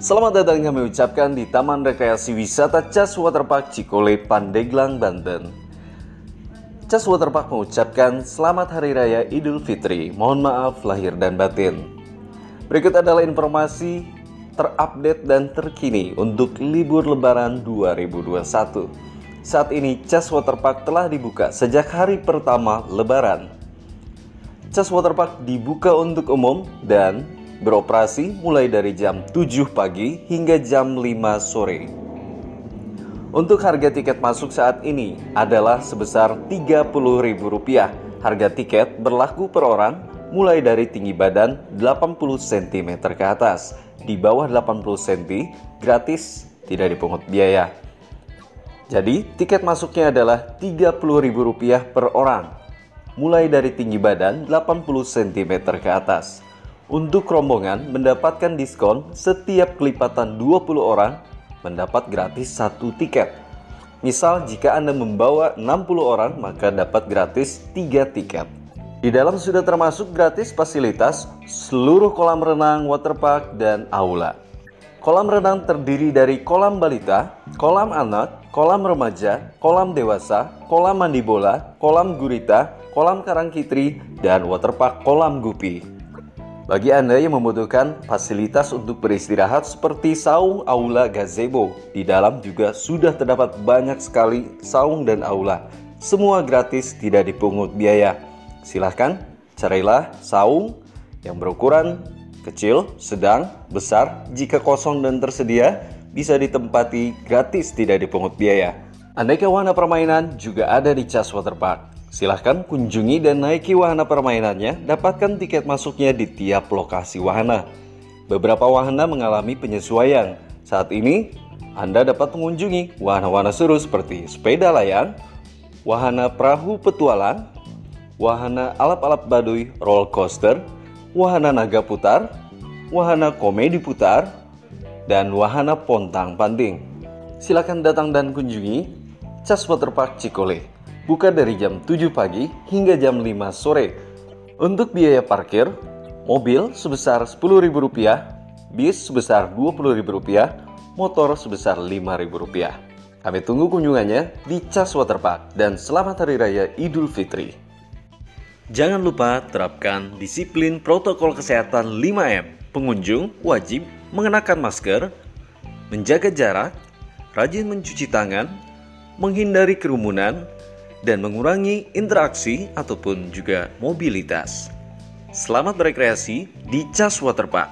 Selamat datang kami ucapkan di Taman Rekreasi Wisata Cas Waterpark Cikole, Pandeglang, Banten. Cas Waterpark mengucapkan Selamat Hari Raya Idul Fitri. Mohon maaf lahir dan batin. Berikut adalah informasi terupdate dan terkini untuk libur lebaran 2021. Saat ini Cas Waterpark telah dibuka sejak hari pertama lebaran. Cas Waterpark dibuka untuk umum dan beroperasi mulai dari jam 7 pagi hingga jam 5 sore. Untuk harga tiket masuk saat ini adalah sebesar Rp30.000. Harga tiket berlaku per orang mulai dari tinggi badan 80 cm ke atas. Di bawah 80 cm gratis, tidak dipungut biaya. Jadi, tiket masuknya adalah Rp30.000 per orang mulai dari tinggi badan 80 cm ke atas. Untuk rombongan mendapatkan diskon setiap kelipatan 20 orang mendapat gratis satu tiket. Misal jika Anda membawa 60 orang maka dapat gratis 3 tiket. Di dalam sudah termasuk gratis fasilitas seluruh kolam renang, waterpark, dan aula. Kolam renang terdiri dari kolam balita, kolam anak, kolam remaja, kolam dewasa, kolam mandi bola, kolam gurita, kolam karangkitri, dan waterpark kolam gupi. Bagi Anda yang membutuhkan fasilitas untuk beristirahat seperti saung, aula, gazebo, di dalam juga sudah terdapat banyak sekali saung dan aula. Semua gratis, tidak dipungut biaya. Silahkan carilah saung yang berukuran kecil, sedang, besar. Jika kosong dan tersedia, bisa ditempati gratis, tidak dipungut biaya. Aneka wahana permainan juga ada di Cas Waterpark. Silahkan kunjungi dan naiki wahana permainannya, dapatkan tiket masuknya di tiap lokasi wahana. Beberapa wahana mengalami penyesuaian. Saat ini, Anda dapat mengunjungi wahana-wahana seru seperti sepeda layang, wahana perahu petualang, wahana alap-alap baduy roller coaster, wahana naga putar, wahana komedi putar, dan wahana pontang panting. Silakan datang dan kunjungi Cas Waterpark Cikole buka dari jam 7 pagi hingga jam 5 sore. Untuk biaya parkir, mobil sebesar Rp10.000, bis sebesar Rp20.000, motor sebesar Rp5.000. Kami tunggu kunjungannya di Cas Waterpark dan selamat Hari Raya Idul Fitri. Jangan lupa terapkan disiplin protokol kesehatan 5M. Pengunjung wajib mengenakan masker, menjaga jarak, rajin mencuci tangan, menghindari kerumunan, dan mengurangi interaksi ataupun juga mobilitas. Selamat berekreasi di Cas Waterpark.